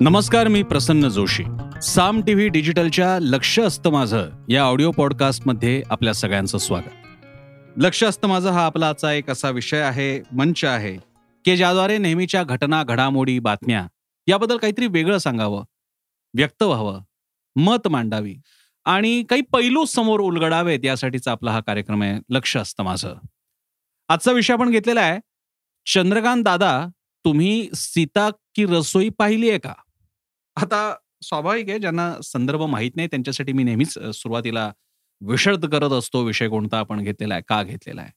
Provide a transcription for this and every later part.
नमस्कार मी प्रसन्न जोशी. साम टीव्ही डिजिटलच्या लक्ष असतं माझं या ऑडिओ पॉडकास्टमध्ये आपल्या सगळ्यांचं स्वागत. लक्ष असतं माझं हा आपला आजचा एक असा विषय आहे मंच आहे की ज्याद्वारे नेहमीच्या घटना घडामोडी बातम्या याबद्दल काहीतरी वेगळं सांगावं व्यक्त व्हावं मत मांडावी आणि काही पैलू समोर उलगडावेत यासाठीचा आपला हा कार्यक्रम आहे लक्ष असतं माझं. आजचा विषय आपण घेतलेला आहे चंद्रकांत दादा तुम्ही सीता की रसोई पाहिली आहे का? आता स्वाभाविक आहे ज्यांना संदर्भ माहीत नाही त्यांच्यासाठी मी नेहमीच सुरुवातीला विषद करत असतो विषय कोणता आपण घेतलेला आहे का घेतलेला आहे.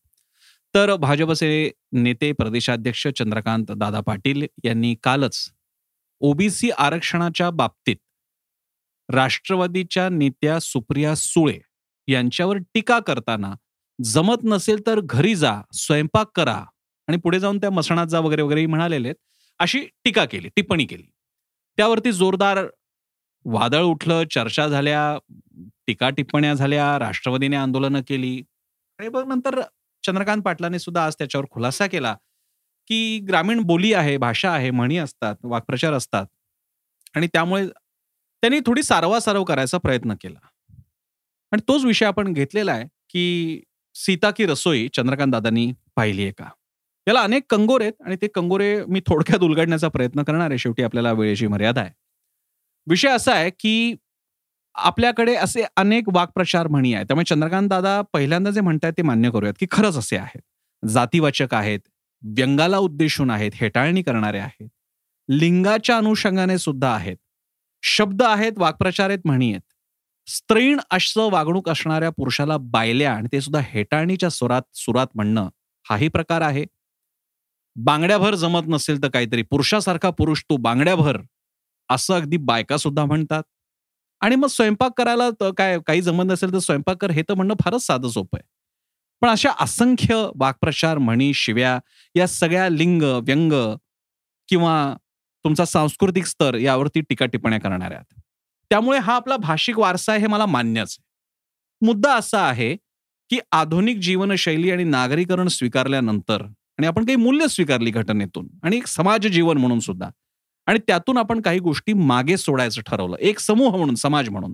तर भाजपचे नेते प्रदेशाध्यक्ष चंद्रकांत दादा पाटील यांनी कालच ओबीसी आरक्षणाच्या बाबतीत राष्ट्रवादीच्या नेत्या सुप्रिया सुळे यांच्यावर टीका करताना जमत नसेल तर घरी जा स्वयंपाक करा आणि पुढे जाऊन त्या मसणात जा वगैरे वगैरे म्हणालेले आहेत अशी टीका केली टिप्पणी केली. त्यावरती जोरदार वादळ उठलं चर्चा झाल्या टीका टिप्पण्या झाल्या राष्ट्रवादीने आंदोलनं केली. आणि मग नंतर चंद्रकांत पाटलांनी सुद्धा आज त्याच्यावर खुलासा केला की ग्रामीण बोली आहे भाषा आहे म्हणी असतात वाक्प्रचार असतात. आणि त्यामुळे त्यांनी थोडी सारवासारव करायचा प्रयत्न केला. आणि तोच विषय आपण घेतलेला आहे की सीता की रसोई चंद्रकांत दादांनी पाहिली आहे का? याला अनेक कंगोरे आहेत आणि ते कंगोरे मी थोडक्यात उलगडण्याचा प्रयत्न करणार आहे. शेवटी आपल्याला वेळेची मर्यादा आहे. विषय असा आहे की आपल्याकडे असे अनेक वाक्प्रचार म्हणी आहेत. त्यामुळे चंद्रकांत दादा पहिल्यांदा जे म्हणतायत ते मान्य करूयात की खरंच असे आहेत. जातीवाचक आहेत व्यंगाला उद्देशून आहेत हेटाळणी करणारे आहेत लिंगाच्या अनुषंगाने सुद्धा आहेत शब्द आहेत वाक्प्रचार आहेत म्हणी आहेत. स्त्रीण असं वागणूक असणाऱ्या पुरुषाला बायल्या आणि ते सुद्धा हेटाळणीच्या स्वरात सुरात म्हणणं हाही प्रकार आहे. बांगड्याभर जमत नसेल तर काहीतरी. पुरुषासारखा पुरुष तू बांगड्याभर असं अगदी बायका सुद्धा म्हणतात. आणि मग स्वयंपाक करायला काय काही जमत नसेल तर स्वयंपाक कर हे तर म्हणणं फारच साधं सोपं आहे. पण अशा असंख्य वाक्प्रचार म्हणी शिव्या या सगळ्या लिंग व्यंग किंवा तुमचा सांस्कृतिक स्तर यावरती टीका टिप्पण्या करणाऱ्या आहेत. त्यामुळे हा आपला भाषिक वारसा आहे हे मला मान्यच आहे. मुद्दा असा आहे की आधुनिक जीवनशैली आणि नागरीकरण स्वीकारल्यानंतर आणि आपण काही मूल्य स्वीकारली घटनेतून. आणि एक समाज जीवन म्हणून सुद्धा. आणि त्यातून आपण काही गोष्टी मागे सोडायचं ठरवलं. एक समूह म्हणून समाज म्हणून.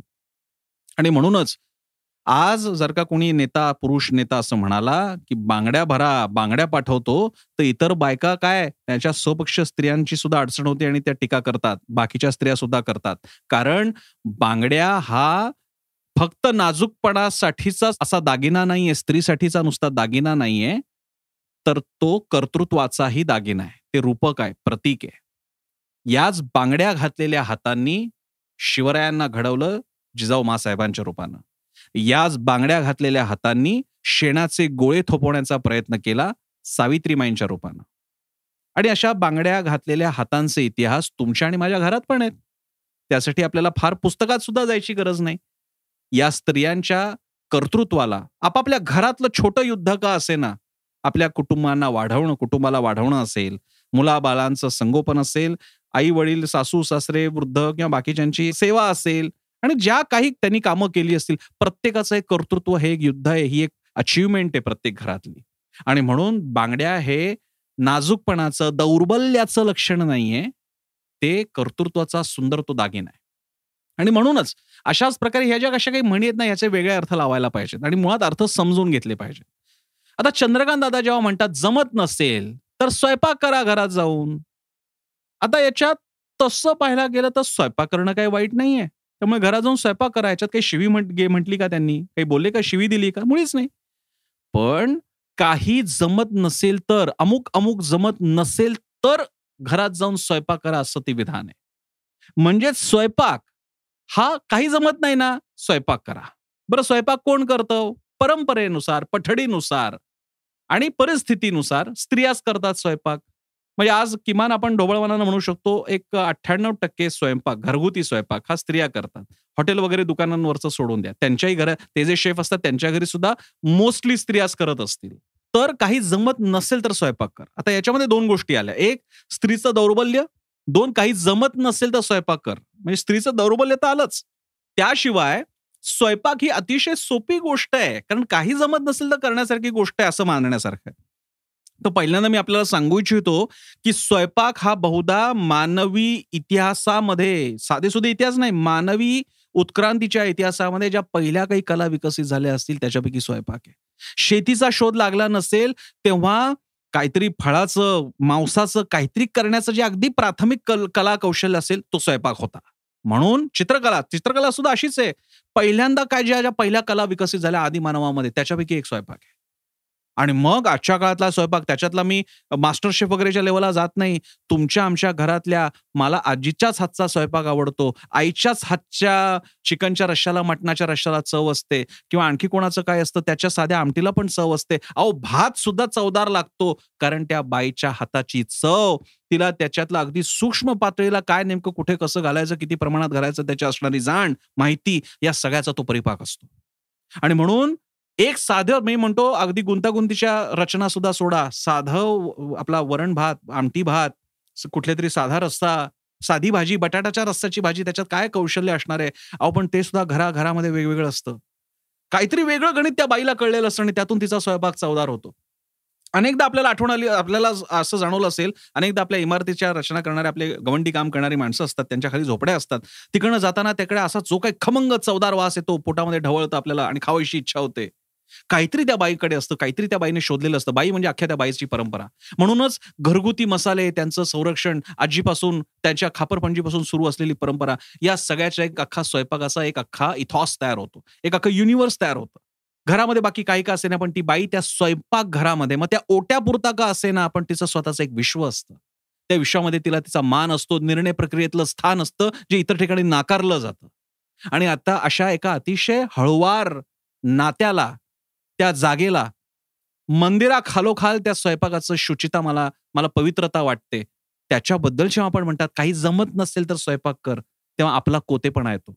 आणि म्हणूनच आज जर का कोणी नेता पुरुष नेता असं म्हणाला की बांगड्या भरा बांगड्या पाठवतो तर इतर बायका काय? त्याच्या स्वपक्ष स्त्रियांची सुद्धा अडचण होते आणि त्या टीका करतात. बाकीच्या स्त्रिया सुद्धा करतात. कारण बांगड्या हा फक्त नाजूकपणासाठीचा असा दागिना नाहीये स्त्रीसाठीचा नुसता दागिना नाहीये. तर तो कर्तृत्वाचाही दागिना आहे. ते रूपक आहे प्रतीक आहे. याच बांगड्या घातलेल्या हातांनी शिवरायांना घडवलं जिजाऊ मासाहेबांच्या रूपानं. याच बांगड्या घातलेल्या हातांनी शेणाचे गोळे थोपवण्याचा प्रयत्न केला सावित्रीमाईंच्या रूपानं. आणि अशा बांगड्या घातलेल्या हातांचे इतिहास तुमच्या आणि माझ्या घरात पण आहेत. त्यासाठी आपल्याला फार पुस्तकात सुद्धा जायची गरज नाही. या स्त्रियांच्या कर्तृत्वाला आपापल्या घरातलं छोटं युद्ध का असे ना आपल्या कुटुंबांना वाढवणं कुटुंबाला वाढवणं असेल मुलाबाळांचं संगोपन असेल आई वडील सासू सासरे वृद्ध किंवा बाकीच्यांची सेवा असेल आणि ज्या काही त्यांनी कामं केली असतील प्रत्येकाचं एक कर्तृत्व हे एक युद्ध आहे ही एक अचिव्हमेंट आहे प्रत्येक घरातली. आणि म्हणून बांगड्या हे नाजूकपणाचं दौर्बल्याचं लक्षण नाहीये ते कर्तृत्वाचा सुंदर तो दागिना आहे. आणि म्हणूनच अशाच प्रकारे ह्या ज्या कशा काही म्हणी आहेत ना याचे वेगळे अर्थ लावायला पाहिजेत आणि मुळात अर्थ समजून घेतले पाहिजेत. आता चंद्रकांत दादा जेव्हा म्हणतात जमत नसेल तर स्वयंपाक करा घरात जाऊन. आता याच्यात तसं पाहायला गेलं तर स्वयंपाक करणं काही वाईट नाहीये. त्यामुळे घरात जाऊन स्वयंपाक करा याच्यात काही शिवी म्हटली का त्यांनी? काही बोलले का? शिवी दिली का? मुळीच नाही. पण काही जमत नसेल तर अमुक अमुक जमत नसेल तर घरात जाऊन स्वयंपाक करा असं ते विधान आहे. म्हणजेच स्वयंपाक हा काही जमत नाही ना स्वयंपाक करा. बरं स्वयंपाक कोण करतं? परंपरेनुसार पठडीनुसार आणि परिस्थितीनुसार स्त्रियाच करतात स्वयंपाक. म्हणजे आज किमान आपण ढोबळवानानं म्हणू शकतो एक अठ्ठ्याण्णव टक्के स्वयंपाक घरगुती स्वयंपाक हा स्त्रिया करतात. हॉटेल वगैरे दुकानांवरचं सोडून द्या. त्यांच्याही घरात ते जे शेफ असतात त्यांच्या घरी सुद्धा मोस्टली स्त्रियाच करत असतील. तर काही जमत नसेल तर स्वयंपाक कर. आता याच्यामध्ये दोन गोष्टी आल्या. एक स्त्रीचं दौर्बल्य. दोन काही जमत नसेल तर स्वयंपाक कर. म्हणजे स्त्रीचं दौर्बल्य तर आलंच. त्याशिवाय स्वयंपाक ही अतिशय सोपी गोष्ट आहे कारण काही जमत नसेल तर करण्यासारखी गोष्ट आहे असं मानण्यासारखं आहे. तर पहिल्यांदा मी आपल्याला सांगू इच्छितो की स्वयंपाक हा बहुधा मानवी इतिहासामध्ये साधेसुधे इतिहास नाही मानवी उत्क्रांतीच्या इतिहासामध्ये ज्या पहिल्या काही कला विकसित झाल्या असतील त्याच्यापैकी स्वयंपाक आहे. शेतीचा शोध लागला नसेल तेव्हा काहीतरी फळाचं मांसाचं काहीतरी करण्याचं जे अगदी प्राथमिक कला कौशल्य असेल तो स्वयंपाक होता. म्हणून चित्रकला चित्रकला सुद्धा अशीच आहे. पहिल्यांदा काय ज्या ज्या पहिल्या कला विकसित झाल्या आदिमानवामध्ये त्याच्यापैकी एक स्वयंपाक आहे. आणि मग आजच्या काळातला स्वयंपाक त्याच्यातला मी मास्टर शेफ वगैरेच्या लेवलला जात नाही. तुमच्या आमच्या घरातल्या मला आजीच्याच हातचा स्वयंपाक आवडतो. आईच्याच हातच्या चिकनच्या रश्याला मटणाच्या रश्याला चव असते. किंवा आणखी कोणाचं काय असतं त्याच्या साध्या आमटीला पण चव असते. अहो भात सुद्धा चवदार लागतो. कारण त्या बाईच्या हाताची चव तिला त्याच्यातला अगदी सूक्ष्म पातळीला काय नेमकं कुठे कसं घालायचं किती प्रमाणात घालायचं त्याची असणारी जाण माहिती या सगळ्याचा तो परिपाक असतो. आणि म्हणून एक साधं मी म्हणतो अगदी गुंतागुंतीच्या रचना सुद्धा सोडा. साधं आपला वरण भात आमटी भात कुठल्या तरी साधा रस्ता साधी भाजी बटाट्याच्या रस्त्याची भाजी त्याच्यात काय कौशल्य असणार आहे? अहो पण ते सुद्धा घराघरामध्ये वेगवेगळं असतं. काहीतरी वेगळं गणित त्या बाईला कळलेलं असतं आणि त्यातून तिचा स्वयंपाक चवदार होतो. अनेकदा आपल्याला आठवण आली आपल्याला असं जाणवलं असेल अनेकदा आपल्या इमारतीच्या रचना करणारे आपले गवंडी काम करणारी माणसं असतात त्यांच्या खाली झोपड्या असतात. तिकडनं जाताना त्याकडे असा जो काही खमंग चवदार वास येतो पोटामध्ये ढवळतं आपल्याला आणि खावायची इच्छा होते. काहीतरी त्या बाईकडे असतं काहीतरी त्या बाईने शोधलेलं असतं. बाई म्हणजे अख्ख्या त्या बाईची परंपरा. म्हणूनच घरगुती मसाले त्यांचं संरक्षण आजीपासून त्यांच्या खापरपणजीपासून सुरू असलेली परंपरा या सगळ्याच्या एक अख्खा स्वयंपाकाचा एक अख्खा इथॉस तयार होतो. एक अख्खा युनिव्हर्स तयार होतं. घरामध्ये बाकी काही का असेना पण ती बाई त्या स्वयंपाक घरामध्ये मग त्या ओट्यापुरता का असे ना पण तिचं स्वतःचं एक विश्व असतं. त्या विश्वामध्ये तिला तिचा मान असतो निर्णय प्रक्रियेतलं स्थान असतं जे इतर ठिकाणी नाकारलं जातं. आणि आता अशा एका अतिशय हळुवार नात्याला त्या जागेला मंदिरा खालोखाल त्या स्वयंपाकाचं शुचिता मला मला पवित्रता वाटते. त्याच्याबद्दल जेव्हा आपण म्हणतात काही जमत नसेल तर स्वयंपाक कर तेव्हा आपला कोतेपणा येतो.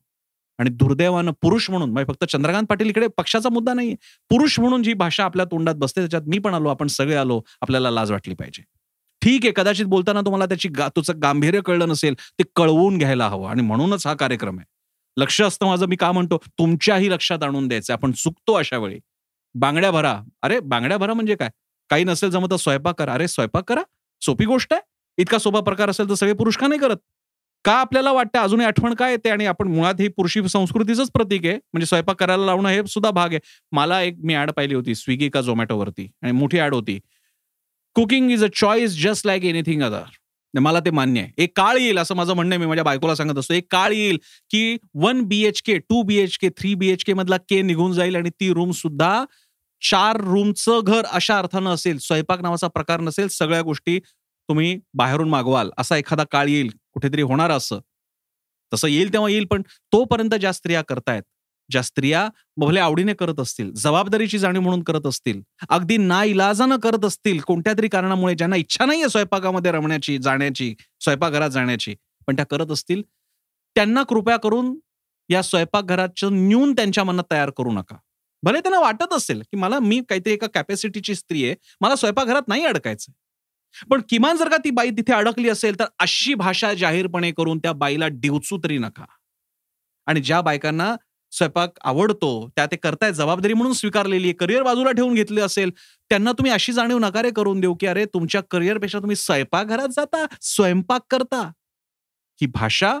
आणि दुर्दैवानं पुरुष म्हणून म्हणजे फक्त चंद्रकांत पाटील इकडे पक्षाचा मुद्दा नाही पुरुष म्हणून जी भाषा आपल्या तोंडात बसते त्याच्यात मी पण आलो आपण सगळे आलो आपल्याला लाज वाटली पाहिजे. ठीक आहे कदाचित बोलताना तुम्हाला त्याची तुझं गांभीर्य कळलं नसेल ते कळवून घ्यायला हवं. आणि म्हणूनच हा कार्यक्रम आहे. लक्ष असतं माझं मी का म्हणतो तुमच्याही लक्षात आणून द्यायचं आपण चुकतो अशा वेळी. बांगड्या भरा. अरे बांगड्या भरा म्हणजे काय? काही नसेल जमत स्वयंपाक करा. अरे स्वयंपाक करा. सोपी गोष्ट आहे. इतका सोपा प्रकार असेल तर सगळे पुरुष का नाही करत? का आपल्याला वाटतं अजूनही आठवण काय येते आणि आपण मुळात ही पुरुषी संस्कृतीच प्रतीक आहे? म्हणजे स्वयंपाक करायला लावणं हे सुद्धा भाग आहे. मला एक मी ऍड पाहिली होती स्विगी का झोमॅटोवरती आणि मोठी ऍड होती. Cooking is a choice just like anything other. मला ते मान्य आहे. एक काळ येईल असं माझं म्हणणं मी माझ्या बायकोला सांगत असतो. एक काळ येईल की one BHK two BHK three BHK मधला के निघून जाईल आणि ती रूम सुद्धा चार रूमचं घर अशा अर्थानं असेल स्वयंपाक नावाचा प्रकार नसेल सगळ्या गोष्टी तुम्ही बाहेरून मागवाल असा एखादा काळ येईल कुठेतरी होणार असं. तसं येईल तेव्हा येईल पण तोपर्यंत ज्या स्त्रिया करतायत. ज्या स्त्रिया भले आवडीने करत असतील जबाबदारीची जाणीव म्हणून करत असतील अगदी ना इलाजानं करत असतील कोणत्या तरी कारणामुळे ज्यांना इच्छा नाहीये स्वयंपाकामध्ये रमण्याची जाण्याची स्वयंपाकघरात जाण्याची पण त्या करत असतील त्यांना कृपया करून या स्वयंपाकघराचं न्यून त्यांच्या मनात तयार करू नका. भले त्यांना वाटत असेल की मला मी काहीतरी एका कॅपॅसिटीची स्त्री आहे मला स्वयंपाकघरात नाही अडकायचं पण किमान जर का ती बाई तिथे अडकली असेल तर अशी भाषा जाहीरपणे करून त्या बाईला डिवचू तरी नका. आणि ज्या बायकांना स्वयंपाक आवडतो त्या ते करतायत जबाबदारी म्हणून स्वीकारलेली आहे. करिअर बाजूला ठेवून घेतले असेल त्यांना तुम्ही अशी जाणीव नकारे करून देऊ की अरे तुमच्या करिअरपेक्षा तुम्ही स्वयंपाकघरात जाता स्वयंपाक करता. ही भाषा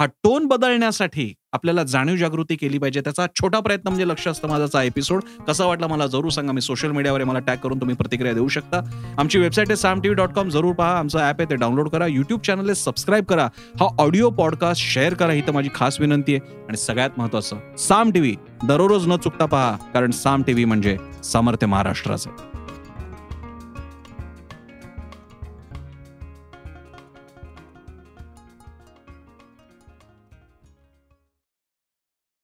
हा टोन बदलण्यासाठी आपल्याला जाणीव जागृती केली पाहिजे. त्याचा छोटा प्रयत्न म्हणजे लक्ष असतं माझा एपिसोड कसा वाटला मला जरूर सांगा. मी सोशल मीडियावर मला टॅग करून तुम्ही प्रतिक्रिया देऊ शकता. आमची वेबसाईट आहे साम टीव्ही डॉट कॉम जरूर पहा. आमचं ऍप आहे ते डाउनलोड करा. युट्यूब चॅनल आहे सबस्क्राईब करा. हा ऑडिओ पॉडकास्ट शेअर करा. ही तर माझी खास विनंती आहे. आणि सगळ्यात महत्वाचं साम टीव्ही दररोज न चुकता पहा. कारण साम टीव्ही म्हणजे सामर्थ्य महाराष्ट्राचं.